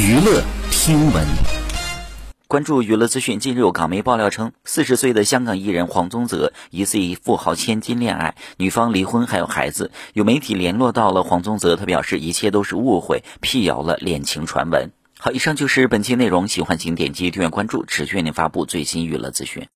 娱乐听闻，关注娱乐资讯。近日有港媒爆料称，四十岁的香港艺人黄宗泽疑似与富豪千金恋爱，女方离婚还有孩子。有媒体联络到了黄宗泽，他表示一切都是误会，辟谣了恋情传闻。好，以上就是本期内容，喜欢请点击订阅关注，持续为您发布最新娱乐资讯。